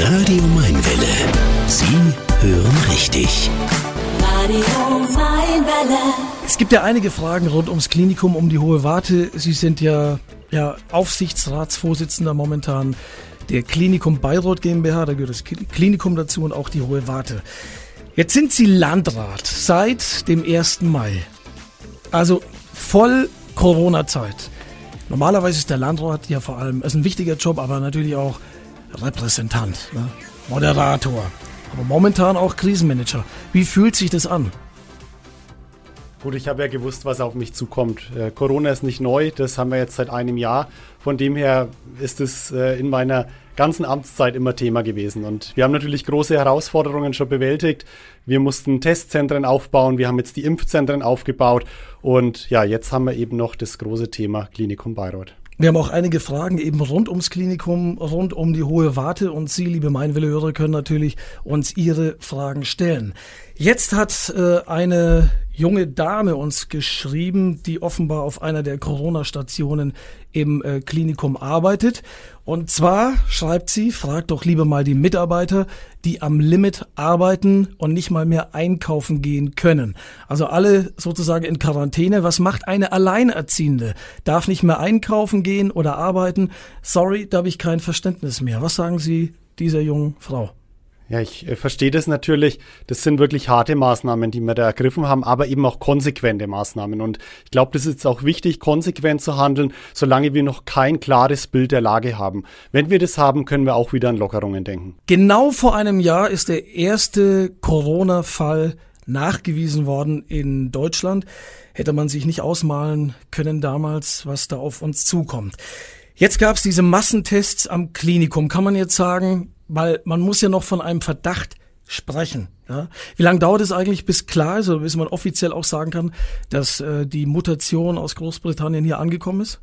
Radio Mainwelle. Sie hören richtig. Radio Mainwelle. Es gibt ja einige Fragen rund ums Klinikum, um die Hohe Warte. Sie sind ja, ja Aufsichtsratsvorsitzender momentan der Klinikum Bayreuth GmbH. Da gehört das Klinikum dazu und auch die Hohe Warte. Jetzt sind Sie Landrat seit dem 1. Mai. Also voll Corona-Zeit. Normalerweise ist der Landrat ja vor allem, ist ein wichtiger Job, aber natürlich auch Repräsentant, ne? Moderator. Aber momentan auch Krisenmanager. Wie fühlt sich das an? Gut, ich habe ja gewusst, was auf mich zukommt. Äh, Corona ist nicht neu, das haben wir jetzt seit einem Jahr. Von dem her ist es äh, in meiner ganzen Amtszeit immer Thema gewesen. Und wir haben natürlich große Herausforderungen schon bewältigt. Wir mussten Testzentren aufbauen, wir haben jetzt die Impfzentren aufgebaut und ja, jetzt haben wir eben noch das große Thema Klinikum Bayreuth. Wir haben auch einige Fragen eben rund ums Klinikum, rund um die hohe Warte und Sie, liebe Mainwelle-Hörer, können natürlich uns Ihre Fragen stellen. Jetzt hat äh, eine junge Dame uns geschrieben, die offenbar auf einer der Corona-Stationen im äh, Klinikum arbeitet. Und zwar schreibt sie, fragt doch lieber mal die Mitarbeiter, die am Limit arbeiten und nicht mal mehr einkaufen gehen können. Also alle sozusagen in Quarantäne. Was macht eine Alleinerziehende? Darf nicht mehr einkaufen gehen oder arbeiten? Sorry, da habe ich kein Verständnis mehr. Was sagen Sie dieser jungen Frau? Ja, ich äh, verstehe das natürlich. Das sind wirklich harte Maßnahmen, die wir da ergriffen haben, aber eben auch konsequente Maßnahmen. Und ich glaube, das ist auch wichtig, konsequent zu handeln, solange wir noch kein klares Bild der Lage haben. Wenn wir das haben, können wir auch wieder an Lockerungen denken. Genau vor einem Jahr ist der erste Corona-Fall nachgewiesen worden in Deutschland. Hätte man sich nicht ausmalen können damals, was da auf uns zukommt. Jetzt gab es diese Massentests am Klinikum. Kann man jetzt sagen, weil man muss ja noch von einem Verdacht sprechen. Ja? Wie lange dauert es eigentlich, bis klar ist, oder bis man offiziell auch sagen kann, dass äh, die Mutation aus Großbritannien hier angekommen ist?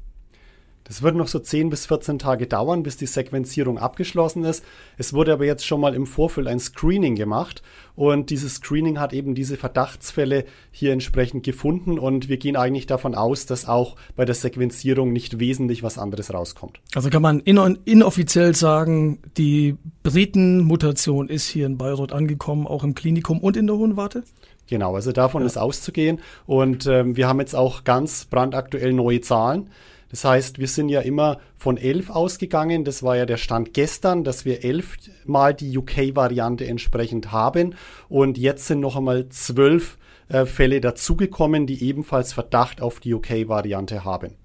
Das wird noch so 10 bis 14 Tage dauern, bis die Sequenzierung abgeschlossen ist. Es wurde aber jetzt schon mal im Vorfeld ein Screening gemacht und dieses Screening hat eben diese Verdachtsfälle hier entsprechend gefunden und wir gehen eigentlich davon aus, dass auch bei der Sequenzierung nicht wesentlich was anderes rauskommt. Also kann man in inoffiziell sagen, die Briten-Mutation ist hier in Bayreuth angekommen, auch im Klinikum und in der Hohen Warte? Genau, also davon ja. ist auszugehen und ähm, wir haben jetzt auch ganz brandaktuell neue Zahlen. Das heißt, wir sind ja immer von elf ausgegangen. Das war ja der Stand gestern, dass wir elf mal die UK-Variante entsprechend haben. Und jetzt sind noch einmal zwölf äh, Fälle dazugekommen, die ebenfalls Verdacht auf die UK-Variante haben.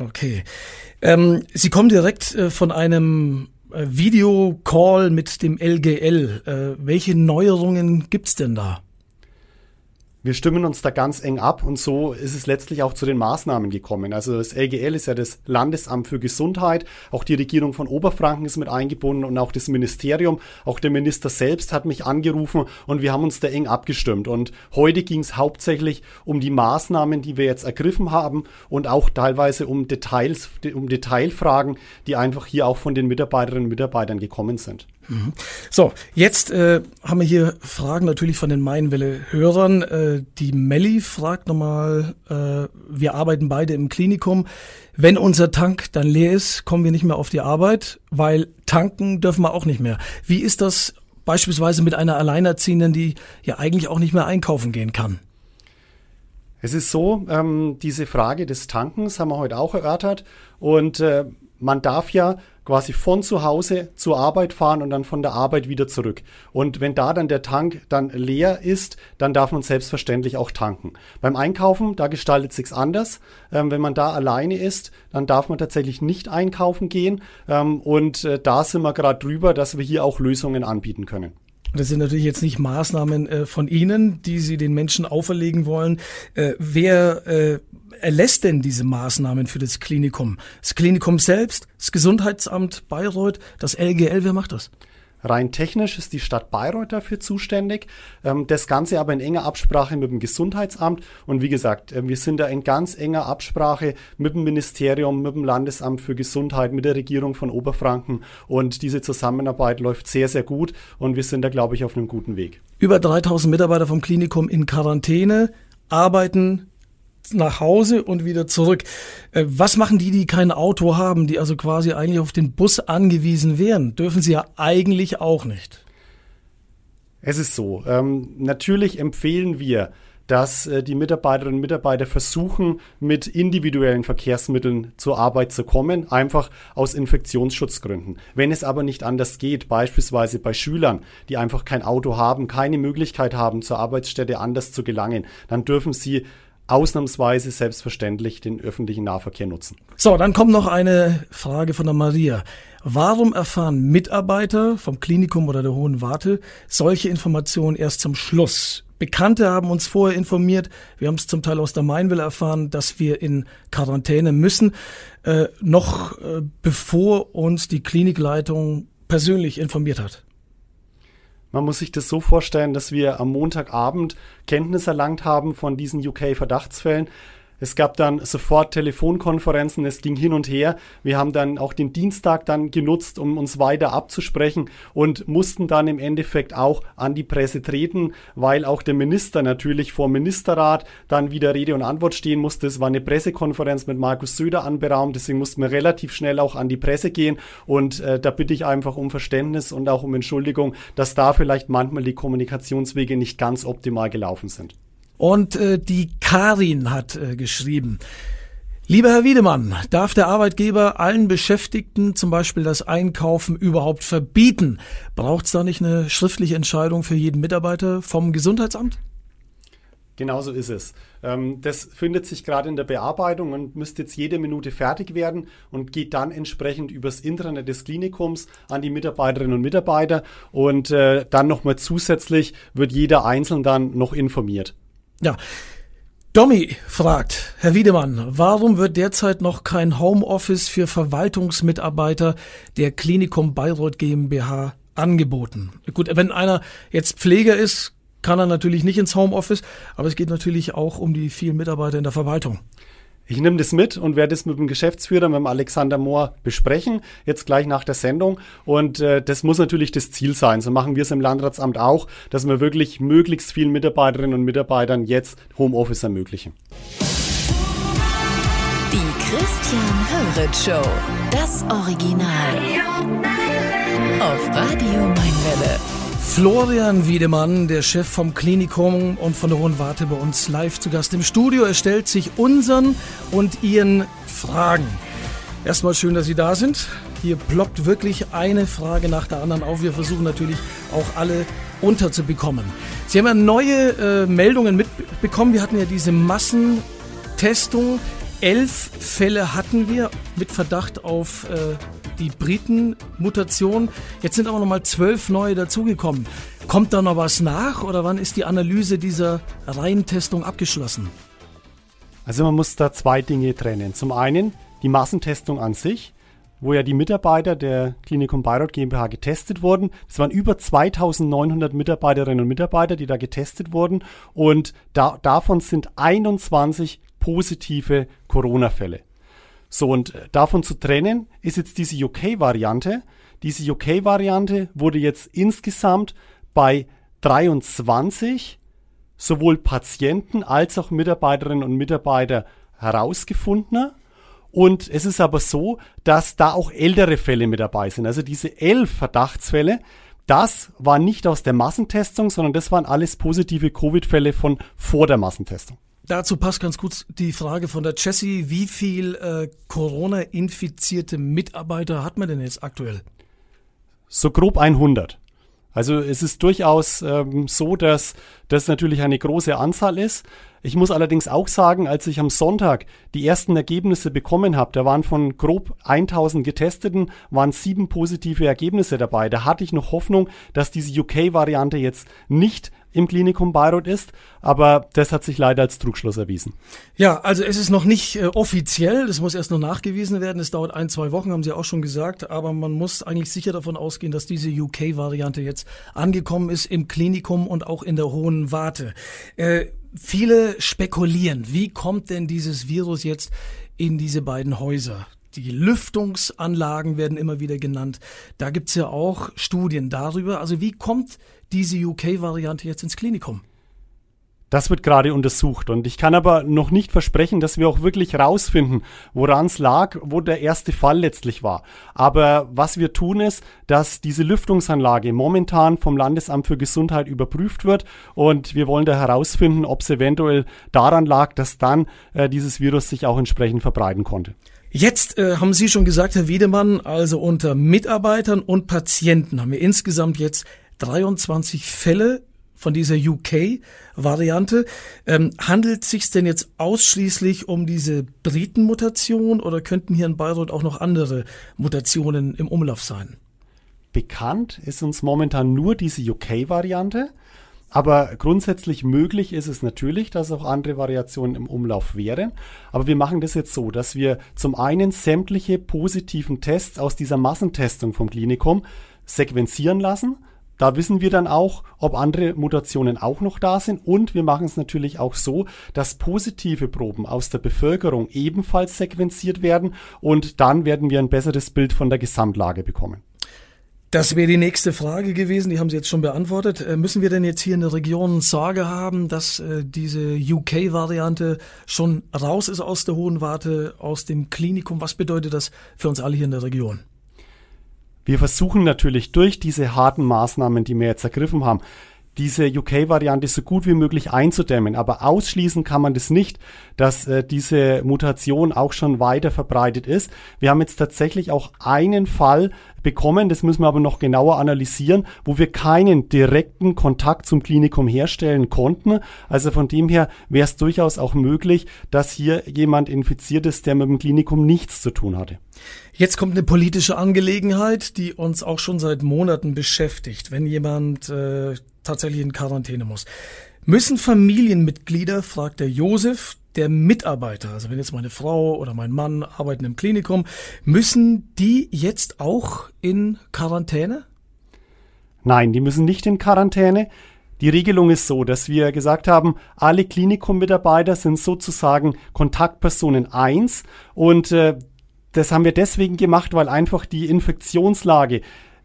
Okay. Ähm, Sie kommen direkt äh, von einem äh, Videocall mit dem LGL. Äh, welche Neuerungen gibt's denn da? Wir stimmen uns da ganz eng ab und so ist es letztlich auch zu den Maßnahmen gekommen. Also das LGL ist ja das Landesamt für Gesundheit, auch die Regierung von Oberfranken ist mit eingebunden und auch das Ministerium, auch der Minister selbst hat mich angerufen und wir haben uns da eng abgestimmt. Und heute ging es hauptsächlich um die Maßnahmen, die wir jetzt ergriffen haben und auch teilweise um Details, um Detailfragen, die einfach hier auch von den Mitarbeiterinnen und Mitarbeitern gekommen sind. Mhm. So, jetzt äh, haben wir hier Fragen natürlich von den Mainwelle-Hörern. Äh, die Melli fragt nochmal, äh, wir arbeiten beide im Klinikum. Wenn unser Tank dann leer ist, kommen wir nicht mehr auf die Arbeit, weil tanken dürfen wir auch nicht mehr. Wie ist das beispielsweise mit einer Alleinerziehenden, die ja eigentlich auch nicht mehr einkaufen gehen kann? Es ist so, ähm, diese Frage des Tankens haben wir heute auch erörtert und äh, man darf ja quasi von zu Hause zur Arbeit fahren und dann von der Arbeit wieder zurück. Und wenn da dann der Tank dann leer ist, dann darf man selbstverständlich auch tanken. Beim Einkaufen, da gestaltet sich's anders. Ähm, wenn man da alleine ist, dann darf man tatsächlich nicht einkaufen gehen. Ähm, und äh, da sind wir gerade drüber, dass wir hier auch Lösungen anbieten können. Das sind natürlich jetzt nicht Maßnahmen äh, von Ihnen, die Sie den Menschen auferlegen wollen. Äh, wer äh, erlässt denn diese Maßnahmen für das Klinikum? Das Klinikum selbst, das Gesundheitsamt Bayreuth, das LGL, wer macht das? Rein technisch ist die Stadt Bayreuth dafür zuständig. Ähm, das Ganze aber in enger Absprache mit dem Gesundheitsamt. Und wie gesagt, äh, wir sind da in ganz enger Absprache mit dem Ministerium, mit dem Landesamt für Gesundheit, mit der Regierung von Oberfranken. Und diese Zusammenarbeit läuft sehr, sehr gut. Und wir sind da, glaube ich, auf einem guten Weg. Über 3000 Mitarbeiter vom Klinikum in Quarantäne arbeiten nach Hause und wieder zurück. Äh, was machen die, die kein Auto haben, die also quasi eigentlich auf den Bus angewiesen wären? Dürfen sie ja eigentlich auch nicht. Es ist so. Ähm, natürlich empfehlen wir, dass äh, die Mitarbeiterinnen und Mitarbeiter versuchen, mit individuellen Verkehrsmitteln zur Arbeit zu kommen, einfach aus Infektionsschutzgründen. Wenn es aber nicht anders geht, beispielsweise bei Schülern, die einfach kein Auto haben, keine Möglichkeit haben, zur Arbeitsstätte anders zu gelangen, dann dürfen sie ausnahmsweise selbstverständlich den öffentlichen Nahverkehr nutzen. So, dann kommt noch eine Frage von der Maria. Warum erfahren Mitarbeiter vom Klinikum oder der Hohen Warte solche Informationen erst zum Schluss? Bekannte haben uns vorher informiert, wir haben es zum Teil aus der Mainwelle erfahren, dass wir in Quarantäne müssen, äh, noch äh, bevor uns die Klinikleitung persönlich informiert hat. Man muss sich das so vorstellen, dass wir am Montagabend Kenntnis erlangt haben von diesen UK-Verdachtsfällen. Es gab dann sofort Telefonkonferenzen, es ging hin und her. Wir haben dann auch den Dienstag dann genutzt, um uns weiter abzusprechen und mussten dann im Endeffekt auch an die Presse treten, weil auch der Minister natürlich vor Ministerrat dann wieder Rede und Antwort stehen musste. Es war eine Pressekonferenz mit Markus Söder anberaumt, deswegen mussten wir relativ schnell auch an die Presse gehen und äh, da bitte ich einfach um Verständnis und auch um Entschuldigung, dass da vielleicht manchmal die Kommunikationswege nicht ganz optimal gelaufen sind. Und äh, die Karin hat äh, geschrieben. Lieber Herr Wiedemann, darf der Arbeitgeber allen Beschäftigten zum Beispiel das Einkaufen überhaupt verbieten? Braucht es da nicht eine schriftliche Entscheidung für jeden Mitarbeiter vom Gesundheitsamt? Genauso ist es. Ähm, das findet sich gerade in der Bearbeitung und müsste jetzt jede Minute fertig werden und geht dann entsprechend übers Intranet des Klinikums an die Mitarbeiterinnen und Mitarbeiter und äh, dann nochmal zusätzlich wird jeder einzeln dann noch informiert. Ja. Domi fragt, Herr Wiedemann, warum wird derzeit noch kein Homeoffice für Verwaltungsmitarbeiter der Klinikum Bayreuth GmbH angeboten? Gut, wenn einer jetzt Pfleger ist, kann er natürlich nicht ins Homeoffice, aber es geht natürlich auch um die vielen Mitarbeiter in der Verwaltung. Ich nehme das mit und werde es mit dem Geschäftsführer, mit dem Alexander Mohr, besprechen, jetzt gleich nach der Sendung. Und äh, das muss natürlich das Ziel sein. So machen wir es im Landratsamt auch, dass wir wirklich möglichst vielen Mitarbeiterinnen und Mitarbeitern jetzt Homeoffice ermöglichen. Die Christian Höret Show. Das Original. Auf Radio Mainwelle. Florian Wiedemann, der Chef vom Klinikum und von der Hohen Warte bei uns live zu Gast im Studio. Er stellt sich unseren und Ihren Fragen. Erstmal schön, dass Sie da sind. Hier ploppt wirklich eine Frage nach der anderen auf. Wir versuchen natürlich auch alle unterzubekommen. Sie haben ja neue äh, Meldungen mitbekommen. Wir hatten ja diese Massentestung. Elf Fälle hatten wir mit Verdacht auf äh, die Briten-Mutation. Jetzt sind aber nochmal zwölf neue dazugekommen. Kommt da noch was nach oder wann ist die Analyse dieser Reihentestung abgeschlossen? Also man muss da zwei Dinge trennen. Zum einen die Massentestung an sich, wo ja die Mitarbeiter der Klinikum Bayreuth GmbH getestet wurden. Es waren über 2900 Mitarbeiterinnen und Mitarbeiter, die da getestet wurden und da, davon sind 21 positive Corona-Fälle. So, und äh, davon zu trennen ist jetzt diese UK-Variante. Diese UK-Variante wurde jetzt insgesamt bei 23 sowohl Patienten als auch Mitarbeiterinnen und Mitarbeiter herausgefunden. Und es ist aber so, dass da auch ältere Fälle mit dabei sind. Also diese elf Verdachtsfälle, das war nicht aus der Massentestung, sondern das waren alles positive Covid-Fälle von vor der Massentestung. Dazu passt ganz gut die Frage von der Jessie. Wie viel äh, Corona-infizierte Mitarbeiter hat man denn jetzt aktuell? So grob 100. Also es ist durchaus ähm, so, dass das natürlich eine große Anzahl ist. Ich muss allerdings auch sagen, als ich am Sonntag die ersten Ergebnisse bekommen habe, da waren von grob 1000 Getesteten, waren sieben positive Ergebnisse dabei. Da hatte ich noch Hoffnung, dass diese UK-Variante jetzt nicht im Klinikum Bayreuth ist, aber das hat sich leider als Trugschluss erwiesen. Ja, also es ist noch nicht äh, offiziell, das muss erst noch nachgewiesen werden. Es dauert ein, zwei Wochen, haben Sie auch schon gesagt, aber man muss eigentlich sicher davon ausgehen, dass diese UK-Variante jetzt angekommen ist im Klinikum und auch in der hohen Warte. Äh, viele spekulieren, wie kommt denn dieses Virus jetzt in diese beiden Häuser? Die Lüftungsanlagen werden immer wieder genannt. Da gibt's ja auch Studien darüber. Also wie kommt diese UK-Variante jetzt ins Klinikum? Das wird gerade untersucht und ich kann aber noch nicht versprechen, dass wir auch wirklich rausfinden, woran es lag, wo der erste Fall letztlich war. Aber was wir tun ist, dass diese Lüftungsanlage momentan vom Landesamt für Gesundheit überprüft wird und wir wollen da herausfinden, ob es eventuell daran lag, dass dann äh, dieses Virus sich auch entsprechend verbreiten konnte. Jetzt äh, haben Sie schon gesagt, Herr Wiedemann, also unter Mitarbeitern und Patienten haben wir insgesamt jetzt 23 Fälle von dieser UK-Variante. Ähm, handelt sich denn jetzt ausschließlich um diese Briten-Mutation oder könnten hier in Bayreuth auch noch andere Mutationen im Umlauf sein? Bekannt ist uns momentan nur diese UK-Variante. Aber grundsätzlich möglich ist es natürlich, dass auch andere Variationen im Umlauf wären. Aber wir machen das jetzt so, dass wir zum einen sämtliche positiven Tests aus dieser Massentestung vom Klinikum sequenzieren lassen da wissen wir dann auch, ob andere Mutationen auch noch da sind. Und wir machen es natürlich auch so, dass positive Proben aus der Bevölkerung ebenfalls sequenziert werden. Und dann werden wir ein besseres Bild von der Gesamtlage bekommen. Das wäre die nächste Frage gewesen, die haben Sie jetzt schon beantwortet. Äh, müssen wir denn jetzt hier in der Region Sorge haben, dass äh, diese UK-Variante schon raus ist aus der Hohen Warte, aus dem Klinikum? Was bedeutet das für uns alle hier in der Region? Wir versuchen natürlich durch diese harten Maßnahmen, die wir jetzt ergriffen haben, diese UK-Variante so gut wie möglich einzudämmen. Aber ausschließen kann man das nicht, dass äh, diese Mutation auch schon weiter verbreitet ist. Wir haben jetzt tatsächlich auch einen Fall bekommen, das müssen wir aber noch genauer analysieren, wo wir keinen direkten Kontakt zum Klinikum herstellen konnten. Also von dem her wäre es durchaus auch möglich, dass hier jemand infiziert ist, der mit dem Klinikum nichts zu tun hatte. Jetzt kommt eine politische Angelegenheit, die uns auch schon seit Monaten beschäftigt. Wenn jemand äh, tatsächlich in Quarantäne muss. Müssen Familienmitglieder, fragt der Josef, der Mitarbeiter, also wenn jetzt meine Frau oder mein Mann arbeiten im Klinikum, müssen die jetzt auch in Quarantäne? Nein, die müssen nicht in Quarantäne. Die Regelung ist so, dass wir gesagt haben, alle Klinikum-Mitarbeiter sind sozusagen Kontaktpersonen 1 und äh, das haben wir deswegen gemacht, weil einfach die Infektionslage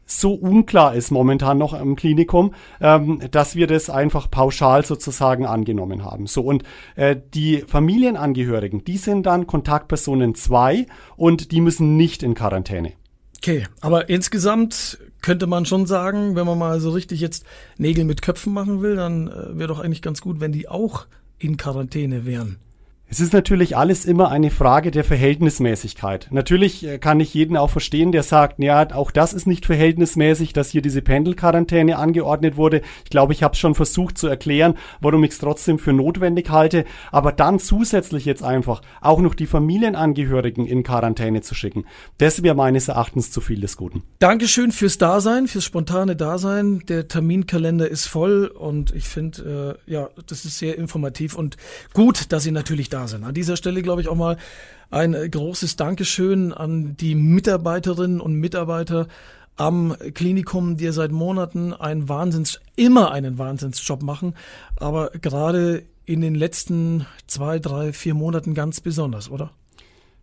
so unklar ist momentan noch im Klinikum, ähm, dass wir das einfach pauschal sozusagen angenommen haben. So und äh, die Familienangehörigen, die sind dann Kontaktpersonen 2 und die müssen nicht in Quarantäne. Okay, aber insgesamt könnte man schon sagen, wenn man mal so richtig jetzt Nägel mit Köpfen machen will, dann äh, wäre doch eigentlich ganz gut, wenn die auch in Quarantäne wären. Es ist natürlich alles immer eine Frage der Verhältnismäßigkeit. Natürlich äh, kann ich jeden auch verstehen, der sagt, ja, auch das ist nicht verhältnismäßig, dass hier diese Pendelquarantäne angeordnet wurde. Ich glaube, ich habe es schon versucht zu erklären, warum ich es trotzdem für notwendig halte. Aber dann zusätzlich jetzt einfach auch noch die Familienangehörigen in Quarantäne zu schicken, das wäre meines Erachtens zu viel des Guten. Dankeschön fürs Dasein, fürs spontane Dasein. Der Terminkalender ist voll und ich finde, äh, ja, das ist sehr informativ und gut, dass Sie natürlich da da sind. An dieser Stelle glaube ich auch mal ein großes Dankeschön an die Mitarbeiterinnen und Mitarbeiter am Klinikum, die seit Monaten einen Wahnsinns, immer einen Wahnsinnsjob machen, aber gerade in den letzten zwei, drei, vier Monaten ganz besonders, oder?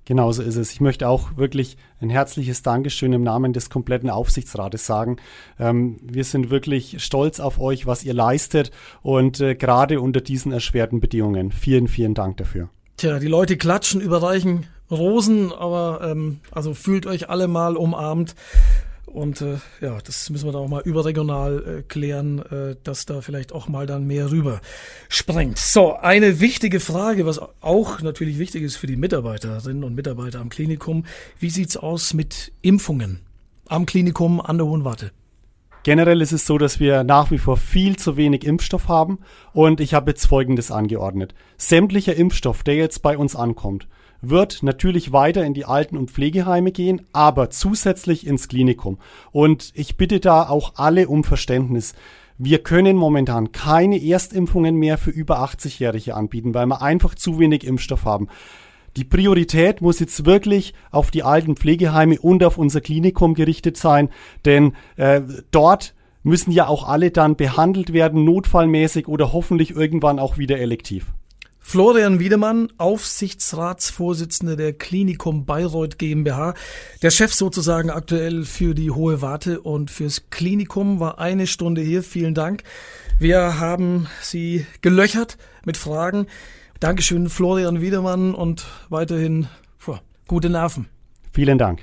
Genauso ist es. Ich möchte auch wirklich ein herzliches Dankeschön im Namen des kompletten Aufsichtsrates sagen. Ähm, wir sind wirklich stolz auf euch, was ihr leistet und äh, gerade unter diesen erschwerten Bedingungen. Vielen, vielen Dank dafür. Tja, die Leute klatschen, überreichen Rosen, aber ähm, also fühlt euch alle mal umarmt. Und äh, ja, das müssen wir dann auch mal überregional äh, klären, äh, dass da vielleicht auch mal dann mehr rüber sprengt. So, eine wichtige Frage, was auch natürlich wichtig ist für die Mitarbeiterinnen und Mitarbeiter am Klinikum. Wie sieht's aus mit Impfungen am Klinikum an der Hohen Warte? Generell ist es so, dass wir nach wie vor viel zu wenig Impfstoff haben und ich habe jetzt Folgendes angeordnet. Sämtlicher Impfstoff, der jetzt bei uns ankommt, wird natürlich weiter in die Alten- und Pflegeheime gehen, aber zusätzlich ins Klinikum. Und ich bitte da auch alle um Verständnis. Wir können momentan keine Erstimpfungen mehr für über 80-Jährige anbieten, weil wir einfach zu wenig Impfstoff haben. Die Priorität muss jetzt wirklich auf die alten Pflegeheime und auf unser Klinikum gerichtet sein, denn äh, dort müssen ja auch alle dann behandelt werden, notfallmäßig oder hoffentlich irgendwann auch wieder elektiv. Florian Wiedemann, Aufsichtsratsvorsitzender der Klinikum Bayreuth GmbH, der Chef sozusagen aktuell für die Hohe Warte und fürs Klinikum, war eine Stunde hier. Vielen Dank. Wir haben Sie gelöchert mit Fragen. Dankeschön, Florian Wiedemann, und weiterhin puh, gute Nerven. Vielen Dank.